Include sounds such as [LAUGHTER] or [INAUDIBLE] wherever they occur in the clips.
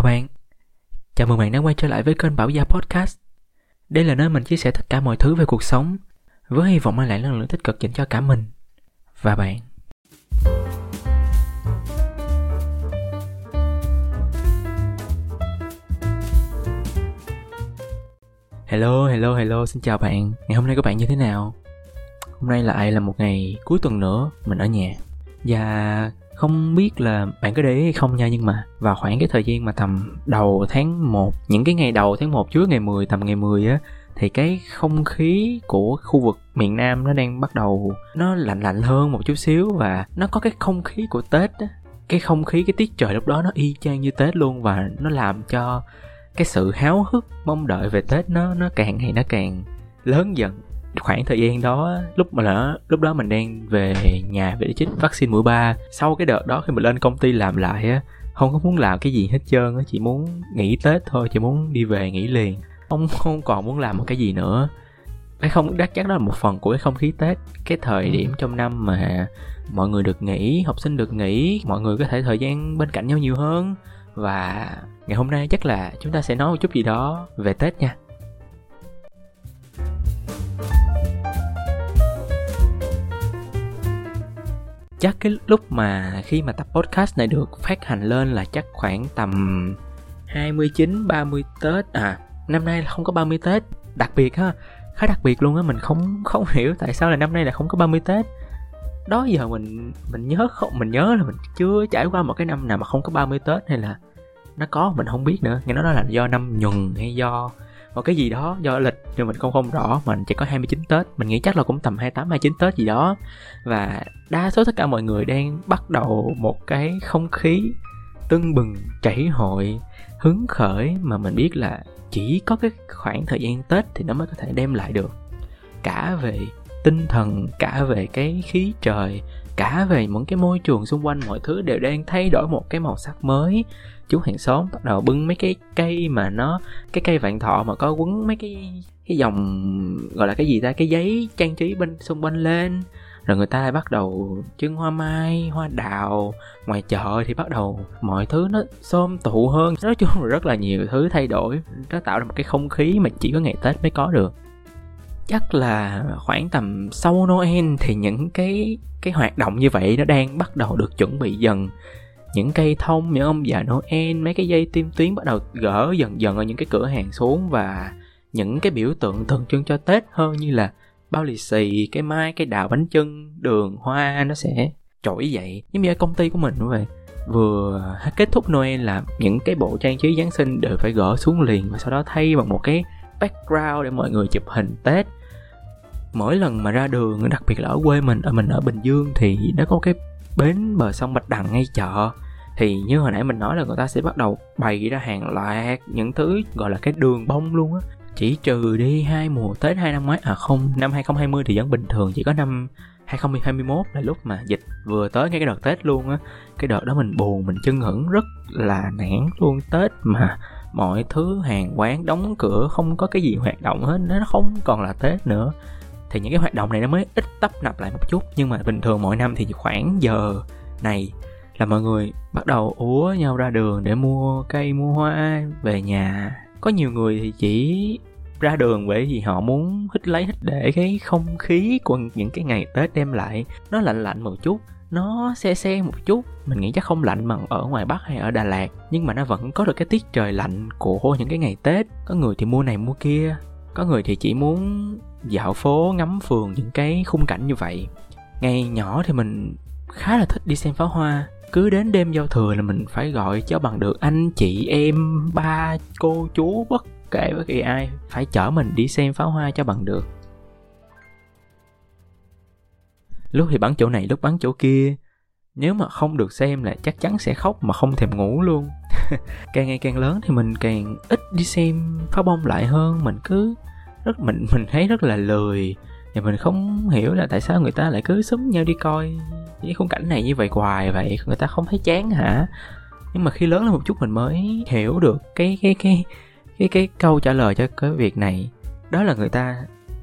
Chào bạn, chào mừng bạn đã quay trở lại với kênh Bảo Gia Podcast. Đây là nơi mình chia sẻ tất cả mọi thứ về cuộc sống với hy vọng mang lại năng lượng tích cực dành cho cả mình và bạn. Hello, hello, hello, xin chào bạn. Ngày hôm nay của bạn như thế nào? Hôm nay lại à, là một ngày cuối tuần nữa mình ở nhà. Và không biết là bạn có để ý hay không nha, nhưng mà vào khoảng cái thời gian mà tầm đầu tháng 1 những cái ngày đầu tháng 1 trước ngày 10 tầm ngày 10 á, thì cái không khí của khu vực miền Nam nó đang bắt đầu nó lạnh lạnh hơn một chút xíu và nó có cái không khí của Tết á. Cái không khí, cái tiết trời lúc đó nó y chang như Tết luôn và nó làm cho cái sự háo hức mong đợi về Tết nó nó càng ngày nó càng lớn dần khoảng thời gian đó lúc mà là lúc đó mình đang về nhà để chích vaccine mũi ba sau cái đợt đó khi mình lên công ty làm lại á không có muốn làm cái gì hết trơn á chỉ muốn nghỉ tết thôi chỉ muốn đi về nghỉ liền. Không không còn muốn làm một cái gì nữa. Cái không đắt chắc đó là một phần của cái không khí tết cái thời điểm trong năm mà mọi người được nghỉ học sinh được nghỉ mọi người có thể thời gian bên cạnh nhau nhiều hơn. Và ngày hôm nay chắc là chúng ta sẽ nói một chút gì đó về tết nha chắc cái lúc mà khi mà tập podcast này được phát hành lên là chắc khoảng tầm 29 30 Tết. À năm nay là không có 30 Tết. Đặc biệt ha, khá đặc biệt luôn á, mình không không [LAUGHS] hiểu tại sao là năm nay là không có 30 Tết. Đó giờ mình mình nhớ không, mình nhớ là mình chưa trải qua một cái năm nào mà không có 30 Tết hay là nó có, mình không biết nữa. Nghe nói đó là do năm nhuần hay do một cái gì đó do lịch nhưng mình không không rõ, mình chỉ có 29 Tết. Mình nghĩ chắc là cũng tầm 28 29 Tết gì đó. Và đa số tất cả mọi người đang bắt đầu một cái không khí tưng bừng, chảy hội, hứng khởi mà mình biết là chỉ có cái khoảng thời gian Tết thì nó mới có thể đem lại được. Cả về tinh thần, cả về cái khí trời cả về những cái môi trường xung quanh, mọi thứ đều đang thay đổi một cái màu sắc mới. Chú hàng xóm bắt đầu bưng mấy cái cây mà nó, cái cây vạn thọ mà có quấn mấy cái cái dòng, gọi là cái gì ta, cái giấy trang trí bên, xung quanh lên. Rồi người ta lại bắt đầu trưng hoa mai, hoa đào. Ngoài chợ thì bắt đầu mọi thứ nó xôm tụ hơn. Nói chung là rất là nhiều thứ thay đổi. Nó tạo ra một cái không khí mà chỉ có ngày tết mới có được chắc là khoảng tầm sau Noel thì những cái cái hoạt động như vậy nó đang bắt đầu được chuẩn bị dần những cây thông những ông già Noel mấy cái dây tim tuyến bắt đầu gỡ dần dần ở những cái cửa hàng xuống và những cái biểu tượng tượng trưng cho Tết hơn như là bao lì xì, cái mai, cái đào bánh chưng, đường, hoa nó sẽ trỗi dậy. Giống như ở công ty của mình vậy. Vừa kết thúc Noel là những cái bộ trang trí Giáng sinh đều phải gỡ xuống liền và sau đó thay bằng một cái background để mọi người chụp hình Tết mỗi lần mà ra đường, đặc biệt là ở quê mình, ở mình ở bình dương thì nó có cái bến bờ sông bạch đằng ngay chợ. Thì như hồi nãy mình nói là người ta sẽ bắt đầu bày ra hàng loạt những thứ gọi là cái đường bông luôn á. Chỉ trừ đi hai mùa Tết, hai năm ngoái à không, năm 2020 thì vẫn bình thường, chỉ có năm 2021 là lúc mà dịch vừa tới ngay cái đợt Tết luôn á. Cái đợt đó mình buồn, mình chưng hửng rất là nản luôn. Tết mà mọi thứ hàng quán đóng cửa, không có cái gì hoạt động hết, nó không còn là Tết nữa thì những cái hoạt động này nó mới ít tấp nập lại một chút. Nhưng mà bình thường mỗi năm thì khoảng giờ này là mọi người bắt đầu úa nhau ra đường để mua cây, mua hoa, về nhà. Có nhiều người thì chỉ ra đường bởi vì họ muốn hít lấy, hít để cái không khí của những cái ngày tết đem lại. Nó lạnh lạnh một chút, nó xe xe một chút. Mình nghĩ chắc không lạnh bằng ở ngoài bắc hay ở đà lạt, nhưng mà nó vẫn có được cái tiết trời lạnh của những cái ngày tết. Có người thì mua này mua kia, có người thì chỉ muốn dạo phố ngắm phường những cái khung cảnh như vậy. Ngày nhỏ thì mình khá là thích đi xem pháo hoa. Cứ đến đêm giao thừa là mình phải gọi cho bằng được anh, chị, em, ba, cô, chú, bất kể bất kỳ ai, phải chở mình đi xem pháo hoa cho bằng được. Lúc thì bắn chỗ này, lúc bắn chỗ kia. Nếu mà không được xem là chắc chắn sẽ khóc mà không thèm ngủ luôn. [LAUGHS] Càng ngày càng lớn thì mình càng ít đi xem pháo bông lại hơn. Mình cứ rất, mình mình thấy rất là lười. Và mình không hiểu là tại sao người ta lại cứ súng nhau đi coi những khung cảnh này như vậy hoài vậy, người ta không thấy chán hả? Nhưng mà khi lớn lên một chút mình mới hiểu được cái cái cái cái cái câu trả lời cho cái việc này. Đó là người ta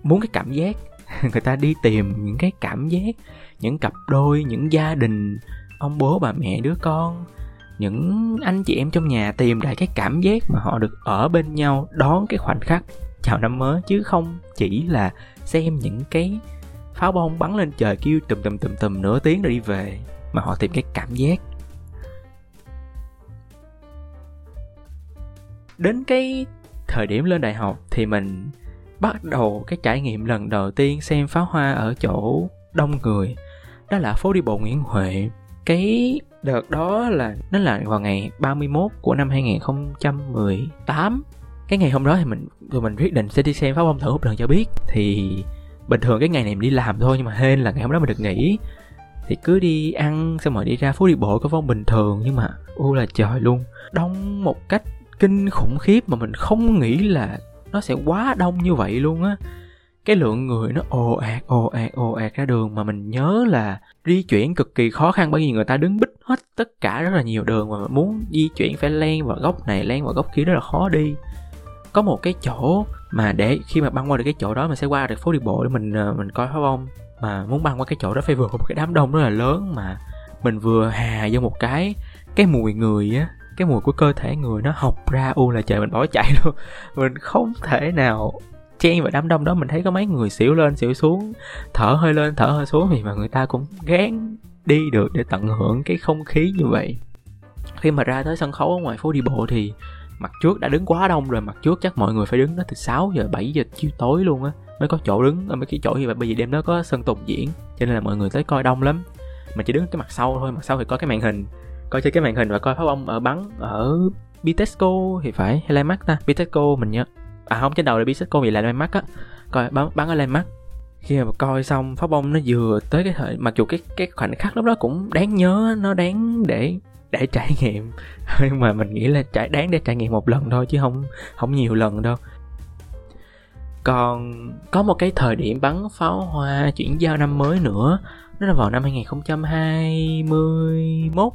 muốn cái cảm giác, [LAUGHS] người ta đi tìm những cái cảm giác, những cặp đôi, những gia đình, ông bố, bà mẹ, đứa con, những anh chị em trong nhà tìm lại cái cảm giác mà họ được ở bên nhau, đón cái khoảnh khắc chào năm mới, chứ không chỉ là xem những cái pháo bông bắn lên trời kêu tùm tùm tùm tùm nửa tiếng rồi đi về, mà họ tìm cái cảm giác. Đến cái thời điểm lên đại học thì mình bắt đầu cái trải nghiệm lần đầu tiên xem pháo hoa ở chỗ đông người, đó là phố đi bộ Nguyễn Huệ. Cái đợt đó là, nó là vào ngày 31 của năm 2018 cái ngày hôm đó thì mình, tụi mình quyết định sẽ đi xem pháo bông thử một lần cho biết. Thì bình thường cái ngày này mình đi làm thôi, nhưng mà hên là ngày hôm đó mình được nghỉ. Thì cứ đi ăn, xong rồi đi ra phố đi bộ, có phong bình thường, nhưng mà u là trời luôn. Đông một cách kinh khủng khiếp mà mình không nghĩ là nó sẽ quá đông như vậy luôn á. Cái lượng người nó ồ ạt ồ ạt ồ ạt ra đường mà mình nhớ là di chuyển cực kỳ khó khăn, bởi vì người ta đứng bích hết tất cả rất là nhiều đường mà muốn di chuyển phải len vào góc này, len vào góc kia rất là khó đi có một cái chỗ mà để khi mà băng qua được cái chỗ đó mình sẽ qua được phố đi bộ để mình ờ, mình coi pháo bông. Mà muốn băng qua cái chỗ đó phải vượt một cái đám đông rất là lớn mà mình vừa hà vô một cái cái mùi người á, cái mùi của cơ thể người nó học ra, u là trời, mình bỏ chạy luôn. [LAUGHS] Mình không thể nào chen vào đám đông đó, mình thấy có mấy người xỉu lên, xỉu xuống, thở hơi lên, thở hơi xuống thì mà người ta cũng gán đi được để tận hưởng cái không khí như vậy. Khi mà ra tới sân khấu ở ngoài phố đi bộ thì mặt trước đã đứng quá đông rồi, mặt trước chắc mọi người phải đứng đó từ 6 giờ 7 giờ chiều tối luôn á, mới có chỗ đứng ở mấy cái chỗ như vậy bởi vì đêm đó có sân tùng diễn, cho nên là mọi người tới coi đông lắm. Mà chỉ đứng cái mặt sau thôi, mặt sau thì có cái màn hình, coi trên cái màn hình và coi pháo bông ở bắn ở Bitexco thì phải, hay Landmark ta? Bitexco mình nhớ. À không, trên đầu là Bitexco vì là Landmark á. Coi, bắn bắn ở Landmark. Khi mà coi xong pháo bông nó vừa tới cái thời mặc dù cái cái khoảnh khắc lúc đó cũng đáng nhớ, nó đáng để để trải nghiệm. [LAUGHS] Nhưng mà mình nghĩ là trải, đáng để trải nghiệm một lần thôi chứ không không nhiều lần đâu. Còn có một cái thời điểm bắn pháo hoa chuyển giao năm mới nữa, đó là vào năm 2021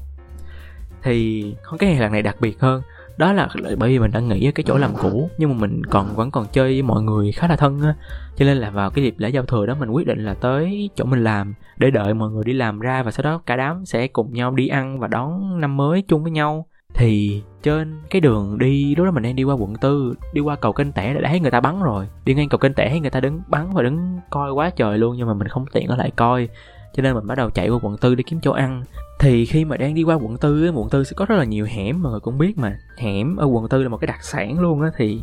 thì không, cái này lần này đặc biệt hơn. Đó là bởi vì mình đã nghỉ ở cái chỗ làm cũ, nhưng mà mình còn, vẫn còn chơi với mọi người khá là thân á. Cho nên là vào cái dịp lễ giao thừa đó mình quyết định là tới chỗ mình làm để đợi mọi người đi làm ra và sau đó cả đám sẽ cùng nhau đi ăn và đón năm mới chung với nhau. Thì trên cái đường đi, lúc đó mình đang đi qua quận tư, đi qua cầu kênh tẻ đã thấy người ta bắn rồi. Đi ngang cầu kênh tẻ thấy người ta đứng bắn và đứng coi quá trời luôn nhưng mà mình không tiện ở lại coi. Cho nên mình bắt đầu chạy qua quận tư để kiếm chỗ ăn. Thì khi mà đang đi qua quận tư quận tư sẽ có rất là nhiều hẻm mà người cũng biết mà. Hẻm ở quận tư là một cái đặc sản luôn á, thì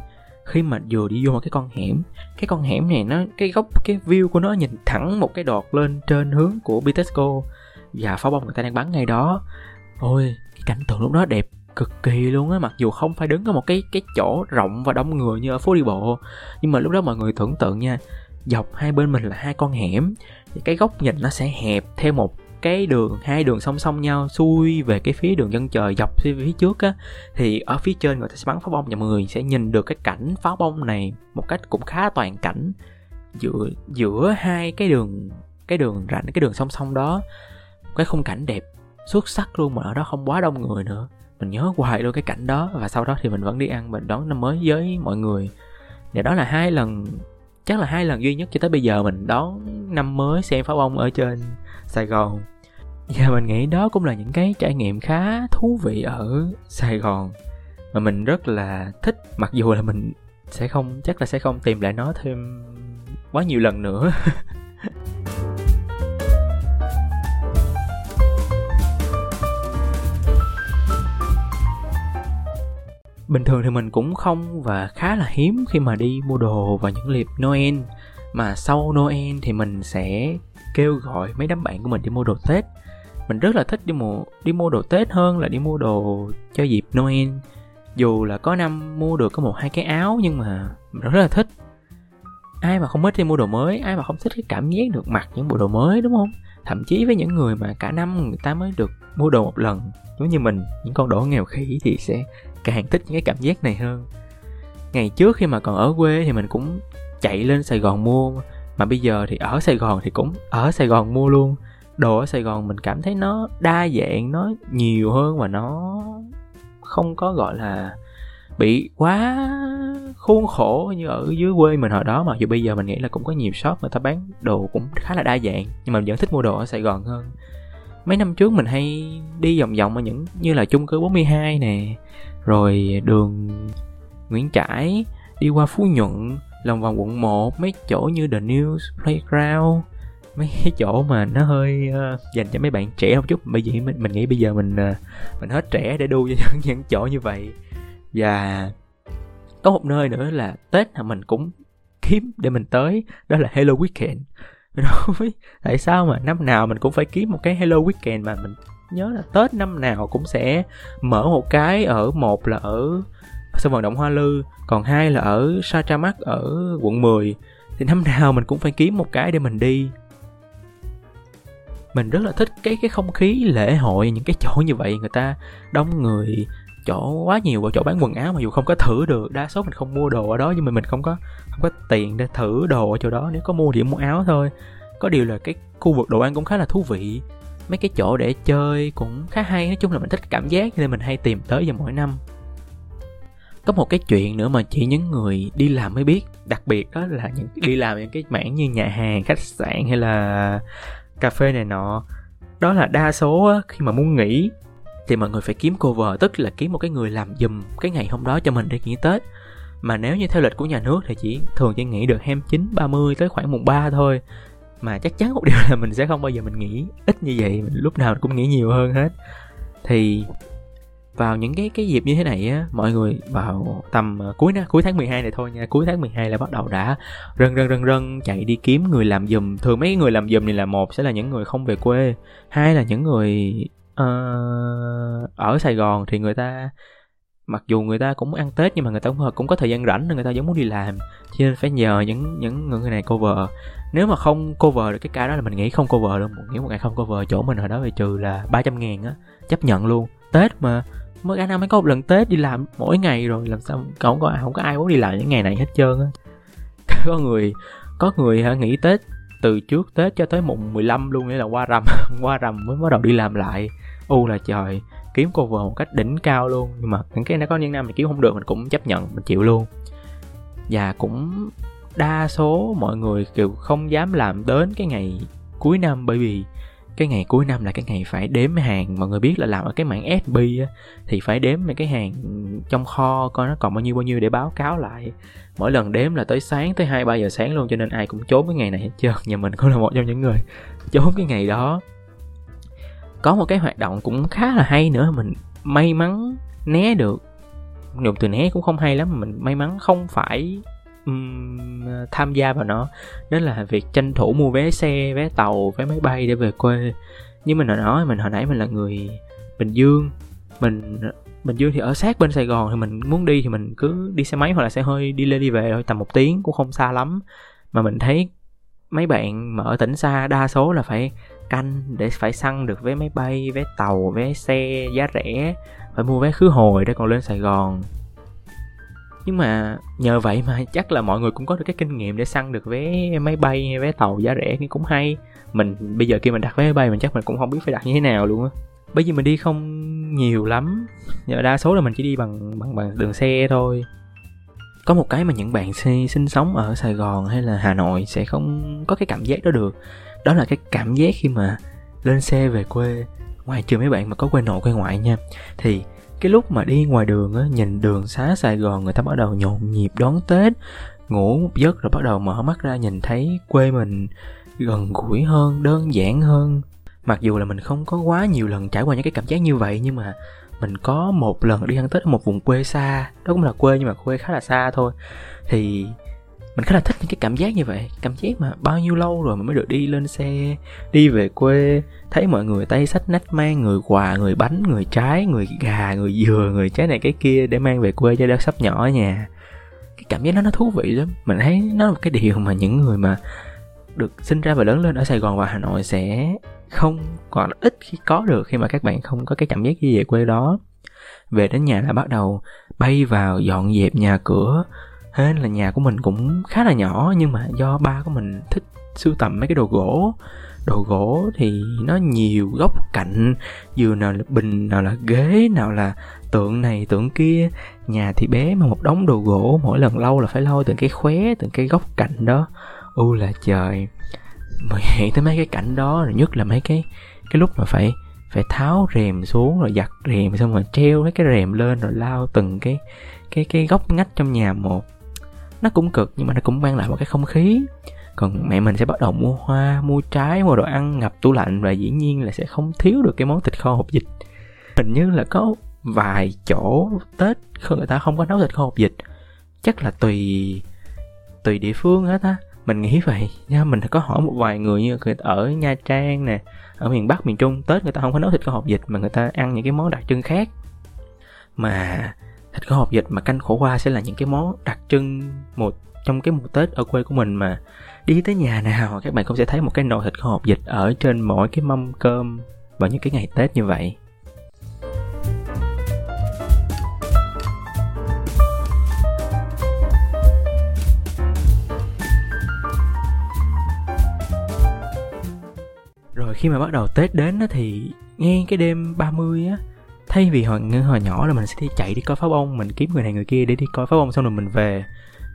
khi mà vừa đi vô một cái con hẻm, cái con hẻm này nó, cái góc, cái view của nó nhìn thẳng một cái đọt lên trên hướng của Bitexco và pháo bông người ta đang bắn ngay đó. Ôi, cái cảnh tượng lúc đó đẹp cực kỳ luôn á, mặc dù không phải đứng ở một cái cái chỗ rộng và đông người như ở phố đi bộ, nhưng mà lúc đó mọi người tưởng tượng nha, dọc hai bên mình là hai con hẻm thì cái góc nhìn nó sẽ hẹp theo một cái đường, hai đường song song nhau xuôi về cái phía đường chân trời dọc phía trước á, thì ở phía trên người ta sẽ bắn pháo bông và mọi người sẽ nhìn được cái cảnh pháo bông này một cách cũng khá toàn cảnh giữa giữa hai cái đường cái đường rảnh cái đường song song đó. Cái khung cảnh đẹp, xuất sắc luôn mà ở đó không quá đông người nữa. Mình nhớ hoài luôn cái cảnh đó và sau đó thì mình vẫn đi ăn, mình đón năm mới với mọi người. Và đó là hai lần, chắc là hai lần duy nhất cho tới bây giờ mình đón năm mới xem pháo bông ở trên. Sài Gòn. Và mình nghĩ đó cũng là những cái trải nghiệm khá thú vị ở Sài Gòn. Mà mình rất là thích, mặc dù là mình sẽ không, chắc là sẽ không tìm lại nó thêm quá nhiều lần nữa. [LAUGHS] Bình thường thì mình cũng không và khá là hiếm khi mà đi mua đồ vào những dịp Noel. Mà sau Noel thì mình sẽ kêu gọi mấy đám bạn của mình đi mua đồ Tết. Mình rất là thích đi mua đi mua đồ Tết hơn là đi mua đồ cho dịp Noel. Dù là có năm mua được có một, hai cái áo, nhưng mà mình rất là thích. Ai mà không thích đi mua đồ mới, ai mà không thích cái cảm giác được mặc những bộ đồ mới, đúng không? Thậm chí với những người mà cả năm người ta mới được mua đồ một lần, giống như mình, những con đổ nghèo khỉ thì sẽ càng thích những cái cảm giác này hơn. Ngày trước khi mà còn ở quê thì mình cũng chạy lên sài gòn mua mà bây giờ thì ở sài gòn thì cũng, ở sài gòn mua luôn. Đồ ở sài gòn mình cảm thấy nó đa dạng, nó nhiều hơn và nó không có, gọi là, bị quá khuôn khổ như ở dưới quê mình hồi đó mà. Dù bây giờ mình nghĩ là cũng có nhiều shop người ta bán đồ cũng khá là đa dạng, nhưng mà mình vẫn thích mua đồ ở sài gòn hơn. Mấy năm trước mình hay đi vòng vòng ở những như là chung cư 42 nè, rồi đường Nguyễn Trãi, đi qua Phú Nhuận lòng vòng quận 1 mấy chỗ như The News Playground mấy cái [LAUGHS] chỗ mà nó hơi uh, dành cho mấy bạn trẻ một chút. Bởi vì mình, mình nghĩ bây giờ mình uh, mình hết trẻ để đu cho những, [LAUGHS] những chỗ như vậy. Và có một nơi nữa là tết là mình cũng kiếm để mình tới đó là hello weekend. Mình không biết tại sao mà năm nào mình cũng phải kiếm một cái hello weekend mà mình nhớ là tết năm nào cũng sẽ mở một cái ở một là ở sân vận động hoa lư, còn hai là ở Satramak ở quận 10 thì năm nào mình cũng phải kiếm một cái để mình đi. Mình rất là thích cái cái không khí lễ hội, những cái chỗ như vậy. Người ta đông người, chỗ quá nhiều ở chỗ bán quần áo mà dù không có thử được, đa số mình không mua đồ ở đó, nhưng mà mình không có không có tiền để thử đồ ở chỗ đó. Nếu có mua thì mua áo thôi. Có điều là cái khu vực đồ ăn cũng khá là thú vị. Mấy cái chỗ để chơi cũng khá hay. Nói chung là mình thích cảm giác nên mình hay tìm tới vào mỗi năm có một cái chuyện nữa mà chỉ những người đi làm mới biết. Đặc biệt đó là những đi làm những cái mảng như nhà hàng khách sạn hay là cà phê này nọ. Đó là đa số khi mà muốn nghỉ thì mọi người phải kiếm cover tức là kiếm một cái người làm giùm cái ngày hôm đó cho mình để nghỉ tết. Mà nếu như theo lịch của nhà nước thì chỉ thường chỉ nghỉ được 29, 30 tới khoảng mùng 3 thôi. Mà chắc chắn một điều là mình sẽ không bao giờ mình nghỉ. Ít như vậy mình lúc nào cũng nghỉ nhiều hơn hết. Thì vào những cái cái dịp như thế này á mọi người vào tầm à, cuối cuối cuối tháng 12 này thôi nha. Cuối tháng 12 là bắt đầu đã rần rần rần rần chạy đi kiếm người làm giùm. Thường mấy người làm giùm này là một sẽ là những người không về quê hai là những người uh, ở Sài Gòn thì người ta mặc dù người ta cũng ăn Tết nhưng mà người ta cũng, cũng có thời gian rảnh nên người ta vẫn muốn đi làm. Cho nên phải nhờ những những người này cover. Nếu mà không cover được cái ca đó là mình nghĩ không cover được nếu nghĩ một ngày không cover chỗ mình hồi đó về trừ là 300 ngàn á chấp nhận luôn. Tết mà mới cả năm mới có một lần tết đi làm mỗi ngày rồi, làm sao không có không có ai muốn đi làm những ngày này hết trơn á. [LAUGHS] Có người có người hả, nghỉ tết từ trước tết cho tới mùng 15 luôn, nghĩa là qua rằm [LAUGHS] qua rằm mới bắt đầu đi làm lại. U là trời, kiếm cô vợ một cách đỉnh cao luôn, nhưng mà những cái nó có những năm mình kiếm không được, mình cũng chấp nhận, mình chịu luôn. Và cũng đa số mọi người kiểu không dám làm đến cái ngày cuối năm bởi vì cái ngày cuối năm là cái ngày phải đếm hàng. Mọi người biết là làm ở cái mảng FB á, thì phải đếm mấy cái hàng trong kho coi nó còn bao nhiêu bao nhiêu để báo cáo lại. Mỗi lần đếm là tới sáng tới hai ba giờ sáng luôn cho nên ai cũng trốn cái ngày này hết trơn. Nhà mình cũng là một trong những người trốn cái ngày đó. Có một cái hoạt động cũng khá là hay nữa mình may mắn né được. Dùng từ né cũng không hay lắm mình may mắn không phải um, tham gia vào nó. Đó là việc tranh thủ mua vé xe vé tàu vé máy bay để về quê. Như mình hồi nói mình hồi nãy mình là người bình dương. Mình bình dương thì ở sát bên sài gòn thì mình muốn đi thì mình cứ đi xe máy hoặc là xe hơi đi lên đi về thôi tầm một tiếng cũng không xa lắm. Mà mình thấy mấy bạn mà ở tỉnh xa đa số là phải canh để phải săn được vé máy bay vé tàu vé xe giá rẻ phải mua vé khứ hồi để còn lên sài gòn nhưng mà nhờ vậy mà chắc là mọi người cũng có được cái kinh nghiệm để săn được vé, máy bay hay vé tàu giá rẻ cũng hay. Mình, bây giờ khi mình đặt vé máy bay mình chắc mình cũng không biết phải đặt như thế nào luôn á. Bởi vì mình đi không nhiều lắm. Nhờ đa số là mình chỉ đi bằng bằng bằng đường xe thôi. Có một cái mà những bạn sinh sống ở sài gòn hay là hà nội sẽ không có cái cảm giác đó được. Đó là cái cảm giác khi mà lên xe về quê. Ngoài trừ mấy bạn mà có quê nội quê ngoại nha, thì cái lúc mà đi ngoài đường á, nhìn đường xá sài gòn, người ta bắt đầu nhộn nhịp đón tết. Ngủ một giấc rồi bắt đầu mở mắt ra nhìn thấy quê mình gần gũi hơn, đơn giản hơn. Mặc dù là mình không có quá nhiều lần trải qua những cái cảm giác như vậy, nhưng mà mình có một lần đi ăn tết ở một vùng quê xa. Đó cũng là quê, nhưng mà quê khá là xa thôi. Thì mình khá là thích những cái cảm giác như vậy. Cảm giác mà bao nhiêu lâu rồi mà mới được đi lên xe, đi về quê. Thấy mọi người tay sách nách mang, người quà, người bánh, người trái, người gà, người dừa, người trái này cái kia để mang về quê cho đứa sắp nhỏ ở nhà cái cảm giác nó nó thú vị lắm. Mình thấy nó là một cái điều mà những người mà được sinh ra và lớn lên ở Sài Gòn và Hà Nội sẽ không còn ít khi có được khi mà các bạn không có cái cảm giác như về quê đó. Về đến nhà là bắt đầu bay vào dọn dẹp nhà cửa nên là nhà của mình cũng khá là nhỏ, nhưng mà do ba của mình thích sưu tầm mấy cái đồ gỗ. Đồ gỗ thì nó nhiều góc cạnh vừa nào là bình, nào là ghế, nào là tượng này, tượng kia. Nhà thì bé mà một đống đồ gỗ, mỗi lần lâu là phải lôi từng cái khóe, từng cái góc cạnh đó. U là trời mình nghĩ [LAUGHS] tới mấy cái cảnh đó, rồi nhất là mấy cái cái lúc mà phải phải tháo rèm xuống, rồi giặt rèm, xong rồi treo mấy cái rèm lên, rồi lao từng cái cái cái góc ngách trong nhà một nó cũng cực, nhưng mà nó cũng mang lại một cái không khí. Còn mẹ mình sẽ bắt đầu mua hoa, mua trái, mua đồ ăn, ngập tủ lạnh và dĩ nhiên là sẽ không thiếu được cái món thịt kho hộp vịt. Hình như là có vài chỗ tết người ta không có nấu thịt kho hộp vịt. Chắc là tùy tùy địa phương hết á. Mình nghĩ vậy nha, mình có hỏi một vài người như ở nha trang nè, ở miền bắc, miền trung, tết người ta không có nấu thịt kho hộp vịt mà người ta ăn những cái món đặc trưng khác. Mà thịt kho hộp vịt mà canh khổ qua sẽ là những cái món đặc trưng một trong cái mùa tết ở quê của mình mà. Đi tới nhà nào các bạn cũng sẽ thấy một cái nồi thịt kho hộp vịt ở trên mỗi cái mâm cơm vào những cái ngày tết như vậy. Rồi khi mà bắt đầu tết đến thì nghe cái đêm 30 á thay vì hồi hồi nhỏ là mình sẽ đi chạy đi coi pháo bông, mình kiếm người này người kia để đi coi pháo bông xong rồi mình về.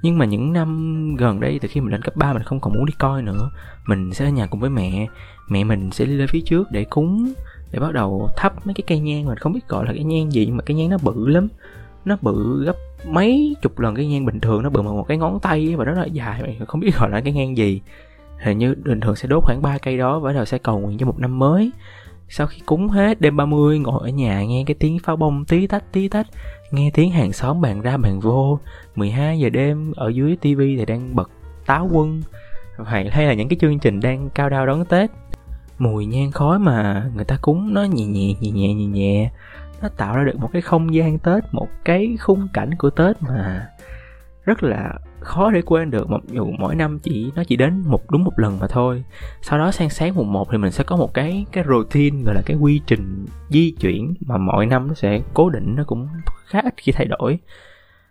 Nhưng mà những năm gần đây, từ khi mình lên cấp 3 mình không còn muốn đi coi nữa. Mình sẽ ở nhà cùng với mẹ. Mẹ mình sẽ đi lên phía trước để cúng, để bắt đầu thắp mấy cái cây nhang mình không biết gọi là cái nhang gì, nhưng mà cái nhang nó bự lắm. Nó bự gấp mấy chục lần cái nhang bình thường, nó bự bằng một cái ngón tay và nó là dài mình không biết gọi là cái nhang gì. Hình như bình thường sẽ đốt khoảng 3 cây đó và đầu sẽ cầu nguyện cho một năm mới sau khi cúng hết đêm 30 ngồi ở nhà nghe cái tiếng pháo bông tí tách tí tách. Nghe tiếng hàng xóm bàn ra bàn vô. 12 giờ đêm ở dưới tivi thì đang bật táo quân. Hay hay là những cái chương trình đang cao đao đón tết. Mùi nhang khói mà người ta cúng nó nhẹ nhẹ nhẹ nhẹ nhẹ nhẹ. Nó tạo ra được một cái không gian tết, một cái khung cảnh của tết mà rất là khó để quên được, mặc dù mỗi năm chỉ, nó chỉ đến một đúng một lần mà thôi. Sau đó sang sáng mùng 1 thì mình sẽ có một cái cái routine, gọi là cái quy trình di chuyển mà mỗi năm nó sẽ cố định, nó cũng khá ít khi thay đổi.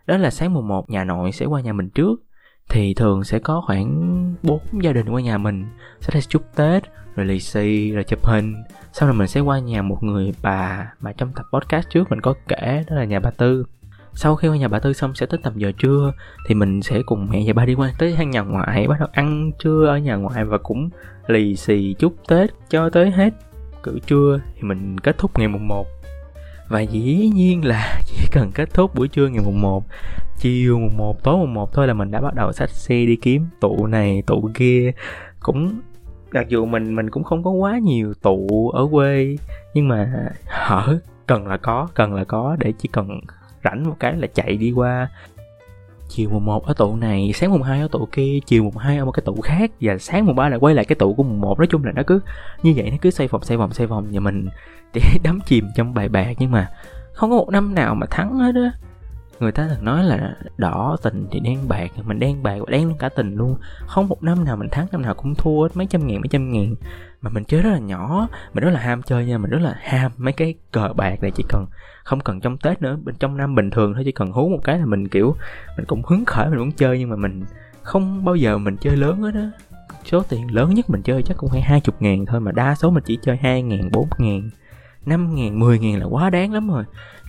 Đó là sáng mùng 1 nhà nội sẽ qua nhà mình trước, thì thường sẽ có khoảng bốn gia đình qua nhà mình. Sẽ là chúc tết, rồi lì xì, rồi chụp hình. Sau rồi mình sẽ qua nhà một người bà mà trong tập podcast trước mình có kể, đó là nhà bà tư sau khi qua nhà bà tư xong sẽ tới tầm giờ trưa, thì mình sẽ cùng mẹ và ba đi qua tới hang nhà ngoại. Bắt đầu ăn trưa ở nhà ngoại và cũng lì xì chúc tết cho tới hết cử trưa, thì mình kết thúc ngày mùng 1 và dĩ nhiên là [LAUGHS] chỉ cần kết thúc buổi trưa ngày mùng 1 chiều mùng 1 tối mùng 1 thôi là mình đã bắt đầu xách xe đi kiếm tụ này, tụ kia. Cũng, mặc dù mình mình cũng không có quá nhiều tụ ở quê, nhưng mà hở, cần là có, cần là có, để chỉ cần rảnh một cái là chạy đi qua. Chiều mùng 1 ở tụ này, sáng mùng 2 ở tụ kia, chiều mùng 2 ở một cái tụ khác và sáng mùng 3 lại quay lại cái tụ của mùng 1. Nói chung là nó cứ như vậy nó cứ xoay vòng xoay vòng xoay vòng và mình để [LAUGHS] đắm chìm trong bài bạc. Nhưng mà không có một năm nào mà thắng hết á. Người ta thường nói là đỏ tình thì đen bạc mình đen bạc và đen luôn cả tình luôn. Không một năm nào mình thắng năm nào cũng thua hết mấy trăm ngàn mấy trăm ngàn. Mà mình chơi rất là nhỏ mình rất là ham chơi nha mình rất là ham mấy cái cờ bạc này. Chỉ cần không cần trong tết nữa, bên trong năm bình thường thôi, chỉ cần hú một cái là mình, kiểu, mình cũng hứng khởi mình muốn chơi, nhưng mà mình không bao giờ mình chơi lớn hết á. Số tiền lớn nhất mình chơi chắc cũng phải hai chục ngàn thôi, mà đa số mình chỉ chơi hai ngàn, bốn ngàn, năm ngàn, mười ngàn là quá đáng lắm rồi.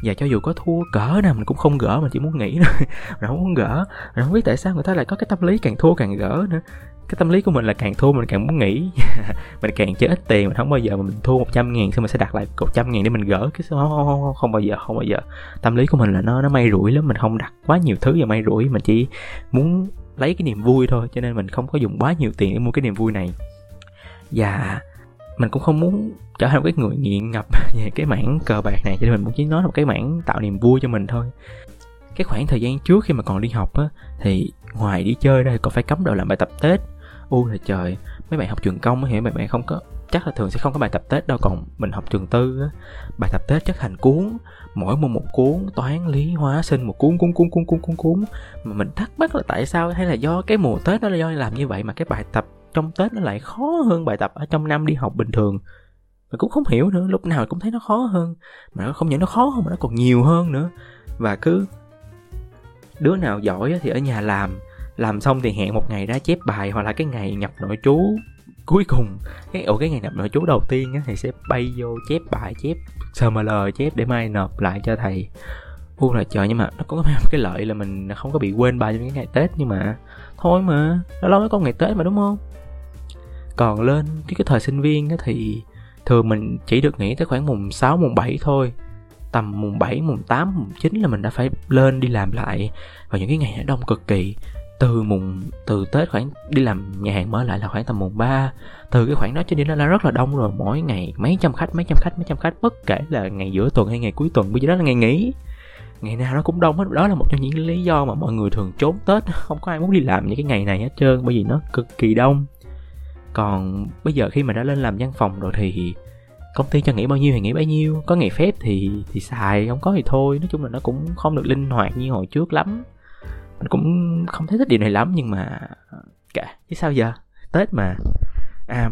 Và cho dù có thua cỡ nào mình cũng không gỡ mà chỉ muốn nghỉ thôi. [LAUGHS] Mình không muốn gỡ. Mình không biết tại sao người ta lại có cái tâm lý càng thua càng gỡ nữa cái tâm lý của mình là càng thua mình càng muốn nghỉ. [LAUGHS] Mình càng chơi ít tiền mình không bao giờ mà mình thua 100 ngàn xong mình sẽ đặt lại 100 ngàn để mình gỡ cái không, không, không, không bao giờ không bao giờ. Tâm lý của mình là nó nó may rủi lắm mình không đặt quá nhiều thứ vào may rủi mình chỉ muốn lấy cái niềm vui thôi cho nên mình không có dùng quá nhiều tiền để mua cái niềm vui này. Và mình cũng không muốn trở thành một cái người nghiện ngập [LAUGHS] về cái mảng cờ bạc này cho nên mình muốn chỉ nói một cái mảng tạo niềm vui cho mình thôi. Cái khoảng thời gian trước khi mà còn đi học á thì ngoài đi chơi ra còn phải cấm đồ làm bài tập tết u là trời, mấy bạn học trường công thì mấy bạn không có, chắc là thường sẽ không có bài tập tết đâu, còn mình học trường tư á. Bài tập tết chất thành cuốn, mỗi môn một cuốn, toán, lý, hóa, sinh, một cuốn cuốn cuốn cuốn cuốn cuốn cuốn. Mà mình thắc mắc là tại sao hay là do cái mùa tết nó là do làm như vậy mà cái bài tập trong tết nó lại khó hơn bài tập ở trong năm đi học bình thường? Mình cũng không hiểu nữa, lúc nào cũng thấy nó khó hơn. Mà nó không những nó khó hơn mà nó còn nhiều hơn nữa. Và cứ đứa nào giỏi thì ở nhà làm làm xong thì hẹn một ngày ra chép bài hoặc là cái ngày nhập nội trú cuối cùng. Cái ủa cái ngày nhập nội trú đầu tiên á, thì sẽ bay vô chép bài chép sml chép để mai nộp lại cho thầy. U là trời nhưng mà nó có [LAUGHS] một cái lợi là mình không có bị quên bài trong những ngày tết nhưng mà thôi mà nó lâu mới có ngày tết mà đúng không? Còn lên cái cái thời sinh viên á thì thường mình chỉ được nghỉ tới khoảng mùng 6, mùng 7 thôi. Tầm mùng 7, mùng 8, mùng 9 là mình đã phải lên đi làm lại vào những cái ngày nó đông cực kỳ từ mùng, từ Tết khoảng, đi làm nhà hàng mở lại là khoảng tầm mùng 3 từ cái khoảng đó cho đến nó là rất là đông rồi, mỗi ngày mấy trăm khách, mấy trăm khách, mấy trăm khách, bất kể là ngày giữa tuần hay ngày cuối tuần, bây giờ đó là ngày nghỉ. Ngày nào nó cũng đông hết, đó là một trong những lý do mà mọi người thường trốn tết, [LAUGHS] không có ai muốn đi làm những cái ngày này hết trơn, bởi vì nó cực kỳ đông. Còn bây giờ khi mà đã lên làm văn phòng rồi thì công ty cho nghỉ bao nhiêu thì nghỉ bấy nhiêu, có ngày phép thì thì xài, không có thì thôi. Nói chung là nó cũng không được linh hoạt như hồi trước lắm mình cũng không thấy thích điều này lắm, nhưng mà kệ. Chứ sao giờ? Tết mà. À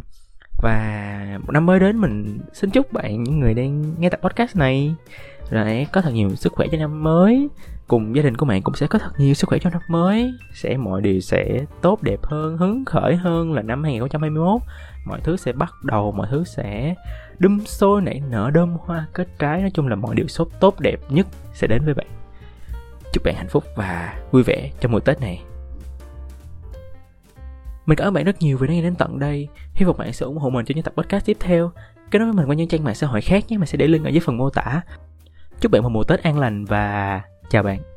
và một năm mới đến, mình xin chúc bạn những người đang nghe tập podcast này lại có thật nhiều sức khỏe cho năm mới. Cùng gia đình của bạn cũng sẽ có thật nhiều sức khỏe cho năm mới. Sẽ, mọi điều sẽ tốt, đẹp hơn, hứng khởi hơn là năm 2021 mọi thứ sẽ bắt đầu, mọi thứ sẽ đâm sôi nảy nở, đơm hoa kết trái. Nói chung là mọi điều tốt tốt, đẹp nhất sẽ đến với bạn chúc bạn hạnh phúc và vui vẻ trong mùa tết này. Mình cảm ơn bạn rất nhiều vì đã nghe đến tận đây. Hy vọng bạn sẽ ủng hộ mình cho những tập podcast tiếp theo. Kết nối với mình qua những trang mạng xã hội khác nhé. Mình sẽ để link ở dưới phần mô tả. Chúc bạn một mùa tết an lành và chào bạn.